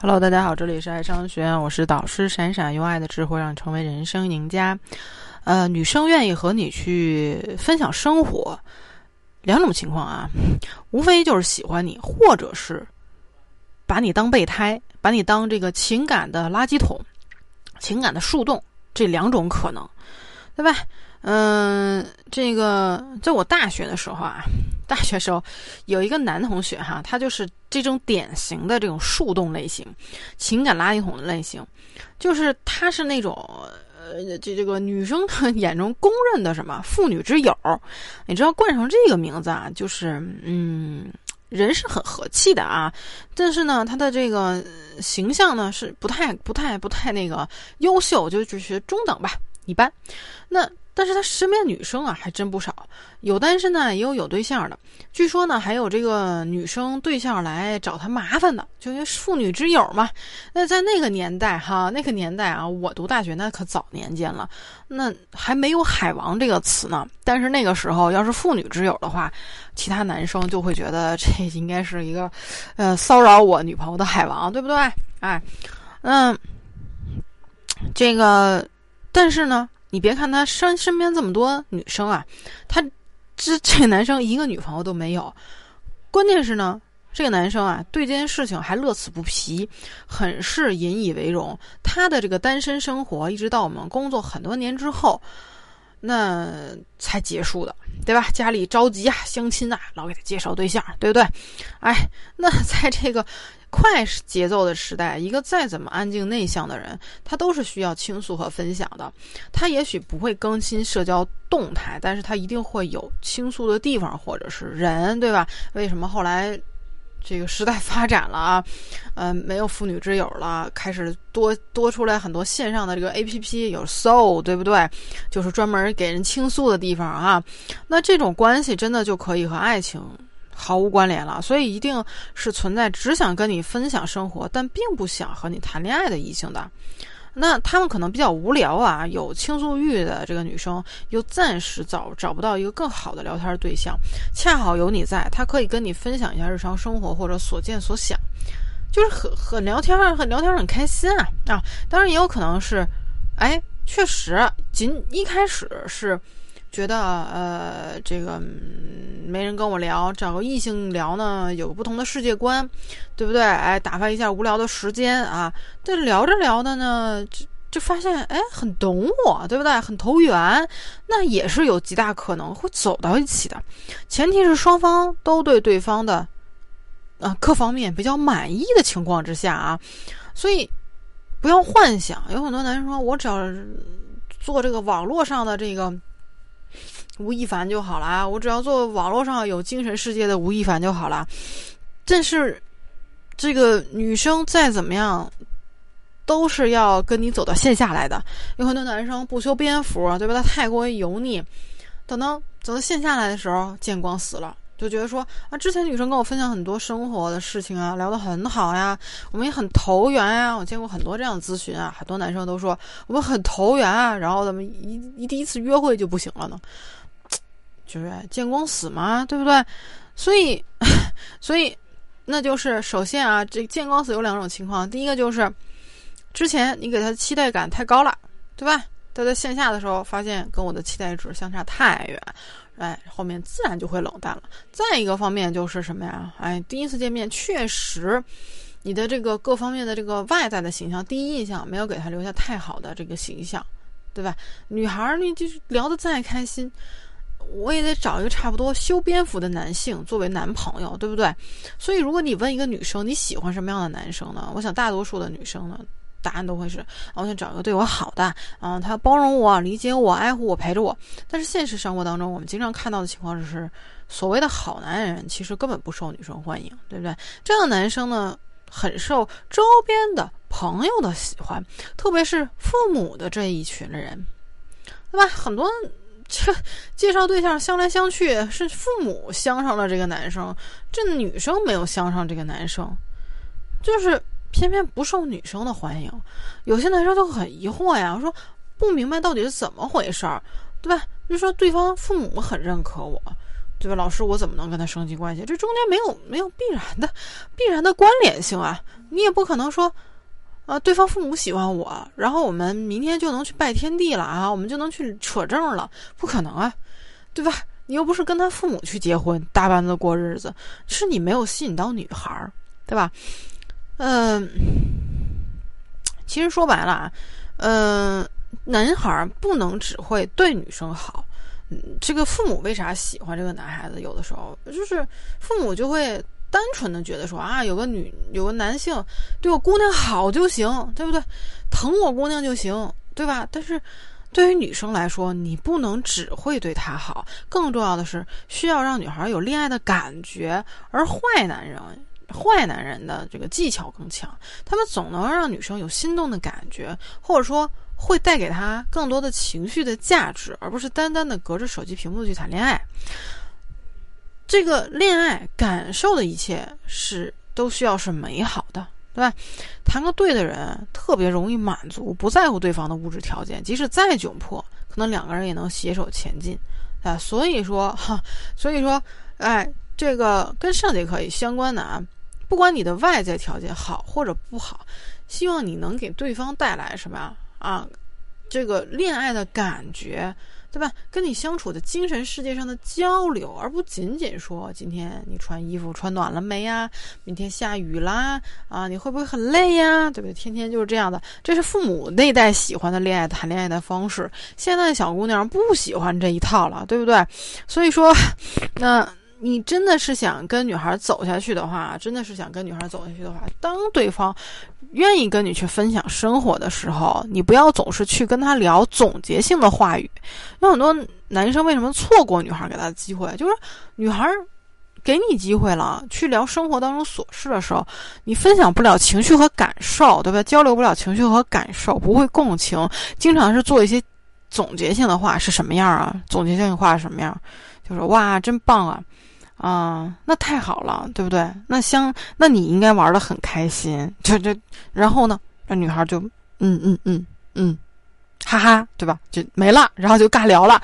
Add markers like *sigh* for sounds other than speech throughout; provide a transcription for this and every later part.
Hello，大家好，这里是爱商学院，我是导师闪闪，用爱的智慧让你成为人生赢家。呃，女生愿意和你去分享生活，两种情况啊，*laughs* 无非就是喜欢你，或者是把你当备胎，把你当这个情感的垃圾桶、情感的树洞，这两种可能，对吧？嗯，这个在我大学的时候啊，大学时候有一个男同学哈，他就是这种典型的这种树洞类型，情感垃圾桶的类型，就是他是那种呃，这这个女生 *laughs* 眼中公认的什么妇女之友，你知道冠上这个名字啊，就是嗯，人是很和气的啊，但是呢，他的这个形象呢是不太不太不太那个优秀，就只是中等吧，一般，那。但是他身边女生啊还真不少，有单身的，也有有对象的。据说呢，还有这个女生对象来找他麻烦的，就因为妇女之友嘛。那在那个年代哈，那个年代啊，我读大学那可早年间了，那还没有“海王”这个词呢。但是那个时候，要是妇女之友的话，其他男生就会觉得这应该是一个，呃，骚扰我女朋友的海王，对不对？哎，嗯，这个，但是呢。你别看他身身边这么多女生啊，他这这个男生一个女朋友都没有。关键是呢，这个男生啊，对这件事情还乐此不疲，很是引以为荣。他的这个单身生活，一直到我们工作很多年之后，那才结束的，对吧？家里着急啊，相亲啊，老给他介绍对象，对不对？哎，那在这个。快节奏的时代，一个再怎么安静内向的人，他都是需要倾诉和分享的。他也许不会更新社交动态，但是他一定会有倾诉的地方或者是人，对吧？为什么后来这个时代发展了啊？呃，没有妇女之友了，开始多多出来很多线上的这个 A P P，有 Soul，对不对？就是专门给人倾诉的地方啊。那这种关系真的就可以和爱情。毫无关联了，所以一定是存在只想跟你分享生活，但并不想和你谈恋爱的异性的。那他们可能比较无聊啊，有倾诉欲的这个女生又暂时找找不到一个更好的聊天对象，恰好有你在，他可以跟你分享一下日常生活或者所见所想，就是很很聊天，很聊天很开心啊啊！当然也有可能是，哎，确实仅一开始是。觉得呃，这个没人跟我聊，找个异性聊呢，有个不同的世界观，对不对？哎，打发一下无聊的时间啊。但聊着聊的呢，就就发现哎，很懂我，对不对？很投缘，那也是有极大可能会走到一起的。前提是双方都对对方的啊各方面比较满意的情况之下啊。所以不要幻想，有很多男生说我只要做这个网络上的这个。吴亦凡就好了，我只要做网络上有精神世界的吴亦凡就好了。但是，这个女生再怎么样，都是要跟你走到线下来的。有很多男生不修边幅，对吧？他太过于油腻，等到走到线下来的时候，见光死了，就觉得说啊，之前女生跟我分享很多生活的事情啊，聊得很好呀，我们也很投缘呀。我见过很多这样咨询啊，很多男生都说我们很投缘啊，然后怎么一一第一次约会就不行了呢。*tsk* 就是见光死嘛，对不对？所以，*laughs* 所以，那就是首先啊，这见光死有两种情况。第一个就是，之前你给他期待感太高了，对吧？他在线下的时候发现跟我的期待值相差太远，哎，后面自然就会冷淡了。再一个方面就是什么呀？哎，第一次见面确实，你的这个各方面的这个外在的形象，第一印象没有给他留下太好的这个形象，对吧？女孩儿，你就是聊得再开心。我也得找一个差不多修边幅的男性作为男朋友，对不对？所以，如果你问一个女生你喜欢什么样的男生呢？我想大多数的女生呢，答案都会是：我想找一个对我好的，啊，他包容我、理解我、爱护我、陪着我。但是现实生活当中，我们经常看到的情况就是，所谓的好男人其实根本不受女生欢迎，对不对？这样的男生呢，很受周边的朋友的喜欢，特别是父母的这一群的人，对吧？很多。这介绍对象相来相去，是父母相上了这个男生，这女生没有相上这个男生，就是偏偏不受女生的欢迎。有些男生就很疑惑呀，说不明白到底是怎么回事儿，对吧？就说对方父母很认可我，对吧？老师，我怎么能跟他升级关系？这中间没有没有必然的必然的关联性啊！你也不可能说，啊，对方父母喜欢我，然后我们明天就能去拜天地了啊，我们就能去扯证了，不可能啊，对吧？你又不是跟他父母去结婚，大班子过日子，是你没有吸引到女孩儿，对吧？嗯，其实说白了啊，嗯，男孩不能只会对女生好。嗯，这个父母为啥喜欢这个男孩子？有的时候就是父母就会单纯的觉得说啊，有个女有个男性对我姑娘好就行，对不对？疼我姑娘就行，对吧？但是对于女生来说，你不能只会对她好，更重要的是需要让女孩有恋爱的感觉。而坏男人，坏男人的这个技巧更强，他们总能让女生有心动的感觉，或者说。会带给她更多的情绪的价值，而不是单单的隔着手机屏幕去谈恋爱。这个恋爱感受的一切是都需要是美好的，对吧？谈个对的人特别容易满足，不在乎对方的物质条件，即使再窘迫，可能两个人也能携手前进啊。所以说哈，所以说，哎，这个跟上节课也相关的啊，不管你的外在条件好或者不好，希望你能给对方带来什么？啊，这个恋爱的感觉，对吧？跟你相处的精神世界上的交流，而不仅仅说今天你穿衣服穿暖了没呀？明天下雨啦，啊，你会不会很累呀？对不对？天天就是这样的，这是父母那代喜欢的恋爱谈恋爱的方式。现在的小姑娘不喜欢这一套了，对不对？所以说，*laughs* 那你真的是想跟女孩走下去的话，真的是想跟女孩走下去的话，当对方。愿意跟你去分享生活的时候，你不要总是去跟他聊总结性的话语。有很多男生为什么错过女孩给他的机会？就是女孩给你机会了，去聊生活当中琐事的时候，你分享不了情绪和感受，对吧？交流不了情绪和感受，不会共情，经常是做一些总结性的话是什么样啊？总结性的话是什么样？就是哇，真棒啊！啊，那太好了，对不对？那相，那你应该玩的很开心，*laughs* 就就，然后呢，那女孩就嗯嗯嗯嗯，哈哈，对吧？就没了，然后就尬聊了，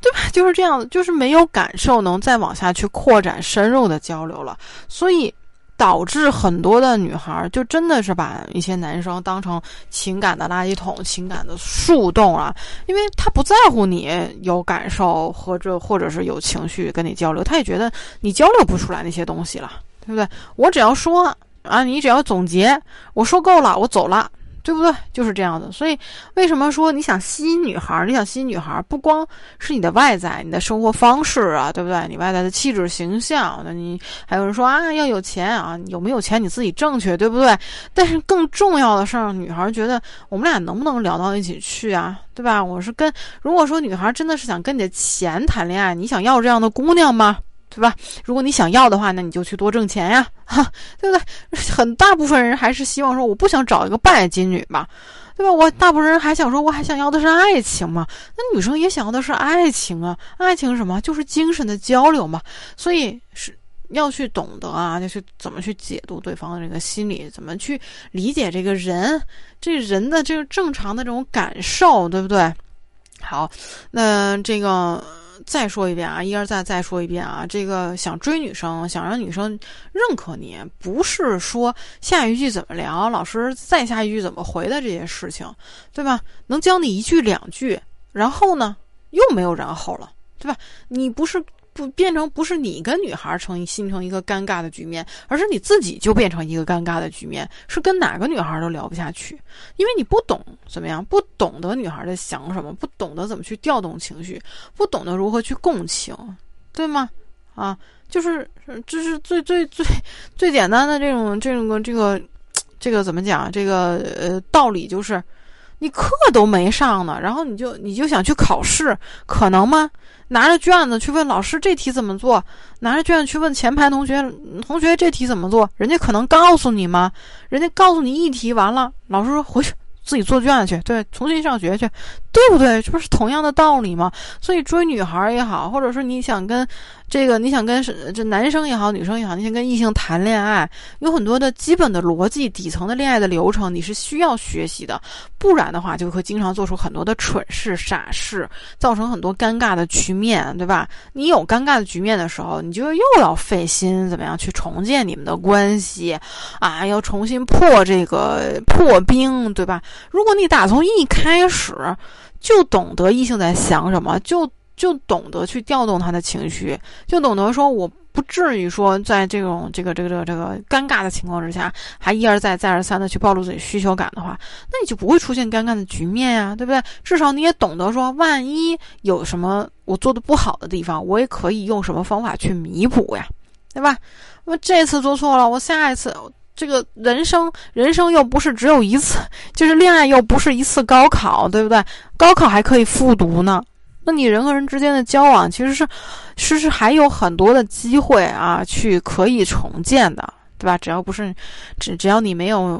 对吧？*laughs* 就是这样，就是没有感受，能再往下去扩展深入的交流了，所以。导致很多的女孩就真的是把一些男生当成情感的垃圾桶、情感的树洞啊，因为他不在乎你有感受和这或者是有情绪跟你交流，他也觉得你交流不出来那些东西了，对不对？我只要说啊，你只要总结，我说够了，我走了。对不对？就是这样的。所以，为什么说你想吸引女孩？你想吸引女孩，不光是你的外在，你的生活方式啊，对不对？你外在的气质形象，那你还有人说啊，要有钱啊，有没有钱你自己挣去，对不对？但是更重要的是，女孩觉得我们俩能不能聊到一起去啊？对吧？我是跟，如果说女孩真的是想跟你的钱谈恋爱，你想要这样的姑娘吗？对吧？如果你想要的话，那你就去多挣钱呀，哈，对不对？*laughs* 很大部分人还是希望说，我不想找一个拜金女嘛，对吧？我大部分人还想说，我还想要的是爱情嘛。那女生也想要的是爱情啊，爱情什么？就是精神的交流嘛。所以是要去懂得啊，就是怎么去解读对方的这个心理，怎么去理解这个人，这人的这个正常的这种感受，对不对？好，那这个。再说一遍啊，一而再，再说一遍啊！这个想追女生，想让女生认可你，不是说下一句怎么聊，老师再下一句怎么回的这些事情，对吧？能教你一句两句，然后呢，又没有然后了，对吧？你不是。不变成不是你跟女孩成形成一个尴尬的局面，而是你自己就变成一个尴尬的局面，是跟哪个女孩都聊不下去，因为你不懂怎么样，不懂得女孩在想什么，不懂得怎么去调动情绪，不懂得如何去共情，对吗？啊，就是这是最最最最简单的这种这种个这个这个怎么讲？这个呃道理就是，你课都没上呢，然后你就你就想去考试，可能吗？拿着卷子去问老师这题怎么做？拿着卷子去问前排同学，同学这题怎么做？人家可能告诉你吗？人家告诉你一题完了，老师说回去自己做卷子去，对，重新上学去，对不对？这不是同样的道理吗？所以追女孩也好，或者说你想跟这个你想跟这男生也好，女生也好，你想跟异性谈恋爱，有很多的基本的逻辑、底层的恋爱的流程，你是需要学习的。不然的话，就会经常做出很多的蠢事、傻事，造成很多尴尬的局面，对吧？你有尴尬的局面的时候，你就又要费心怎么样去重建你们的关系啊？要重新破这个破冰，对吧？如果你打从一开始。就懂得异性在想什么，就就懂得去调动他的情绪，就懂得说我不至于说在这种这个这个这个这个尴尬的情况之下，还一而再再而三的去暴露自己需求感的话，那你就不会出现尴尬的局面呀，对不对？至少你也懂得说，万一有什么我做的不好的地方，我也可以用什么方法去弥补呀，对吧？那么这次做错了，我下一次。这个人生，人生又不是只有一次，*laughs* 就是恋爱又不是一次高考，对不对？高考还可以复读呢。那你人和人之间的交往，其实是，是是还有很多的机会啊，去可以重建的，对吧？只要不是，只只要你没有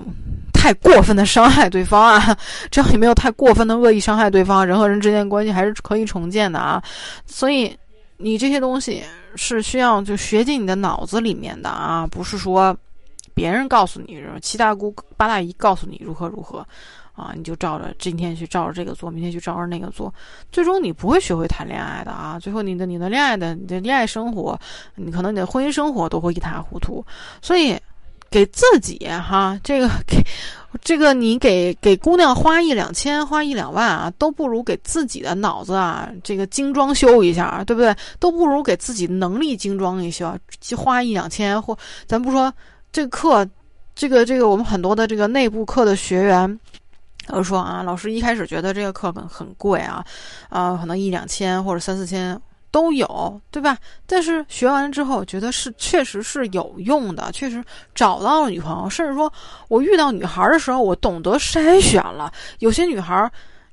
太过分的伤害对方啊，只要你没有太过分的 *laughs* 恶意伤害对方，人和人之间关系还是可以重建的啊。所以，你这些东西是需要就学进你的脑子里面的啊，不是说。别人告诉你，七大姑八大姨告诉你如何如何，啊，你就照着今天去照着这个做，明天去照着那个做，最终你不会学会谈恋爱的啊！最后你的你的恋爱的你的恋爱生活，你可能你的婚姻生活都会一塌糊涂。所以，给自己哈，这个给这个你给给姑娘花一两千，花一两万啊，都不如给自己的脑子啊这个精装修一下，对不对？都不如给自己能力精装一下，花一两千或咱不说。这个课，这个这个，我们很多的这个内部课的学员，都说啊，老师一开始觉得这个课很很贵啊，啊，可能一两千或者三四千都有，对吧？但是学完之后，觉得是确实是有用的，确实找到了女朋友，甚至说我遇到女孩的时候，我懂得筛选了，有些女孩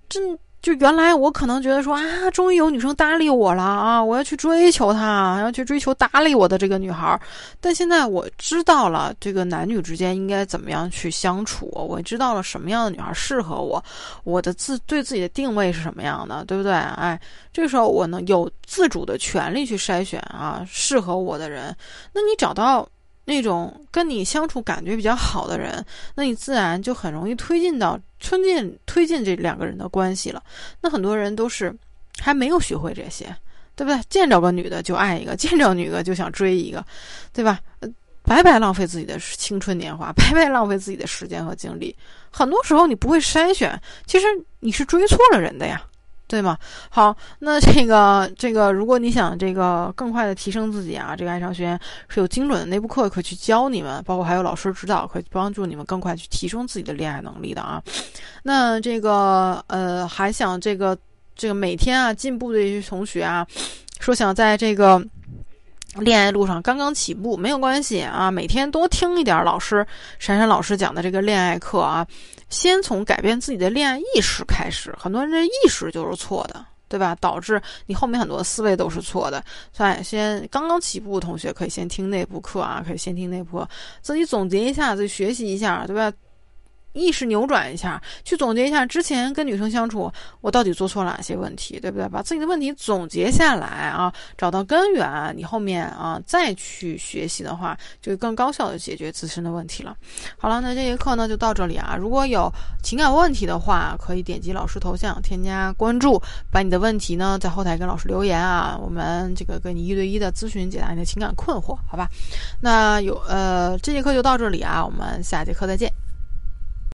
真。就原来我可能觉得说啊，终于有女生搭理我了啊，我要去追求她，要去追求搭理我的这个女孩。但现在我知道了，这个男女之间应该怎么样去相处，我知道了什么样的女孩适合我，我的自对自己的定位是什么样的，对不对？哎，这个时候我能有自主的权利去筛选啊，适合我的人。那你找到。那种跟你相处感觉比较好的人，那你自然就很容易推进到推进推进这两个人的关系了。那很多人都是还没有学会这些，对不对？见着个女的就爱一个，*laughs* 见着女的就想追一个，对吧？白白浪费自己的青春年华，*laughs* 白白浪费自己的时间和精力。很多时候你不会筛选，其实你是追错了人的呀。对吗？好，*laughs* 那这个这个，如果你想这个更快的提升自己啊，这个爱上学院是有精准的内部课可以去教你们，包括还有老师指导，可以帮助你们更快去提升自己的恋爱能力的啊。那这个呃，还想这个这个每天啊进步的一些同学啊，说想在这个恋爱路上刚刚起步，没有关系啊，每天多听一点老师闪闪老师讲的这个恋爱课啊。先从改变自己的恋爱意识开始，很多人这意识就是错的，对吧？导致你后面很多思维都是错的。所以，先刚刚起步的同学可以先听内部课啊，可以先听内部课，自己总结一下，自己学习一下，对吧？意识扭转一下，去总结一下之前跟女生相处，我到底做错了哪些问题，对不对？把自己的问题总结下来啊，找到根源，你后面啊再去学习的话，就更高效的解决自身的问题了。好了，那这节课呢就到这里啊。如果有情感问题的话，可以点击老师头像添加关注，把你的问题呢在后台跟老师留言啊，我们这个跟你一对一的咨询解答你的情感困惑，好吧？那有呃这节课就到这里啊，我们下节课再见。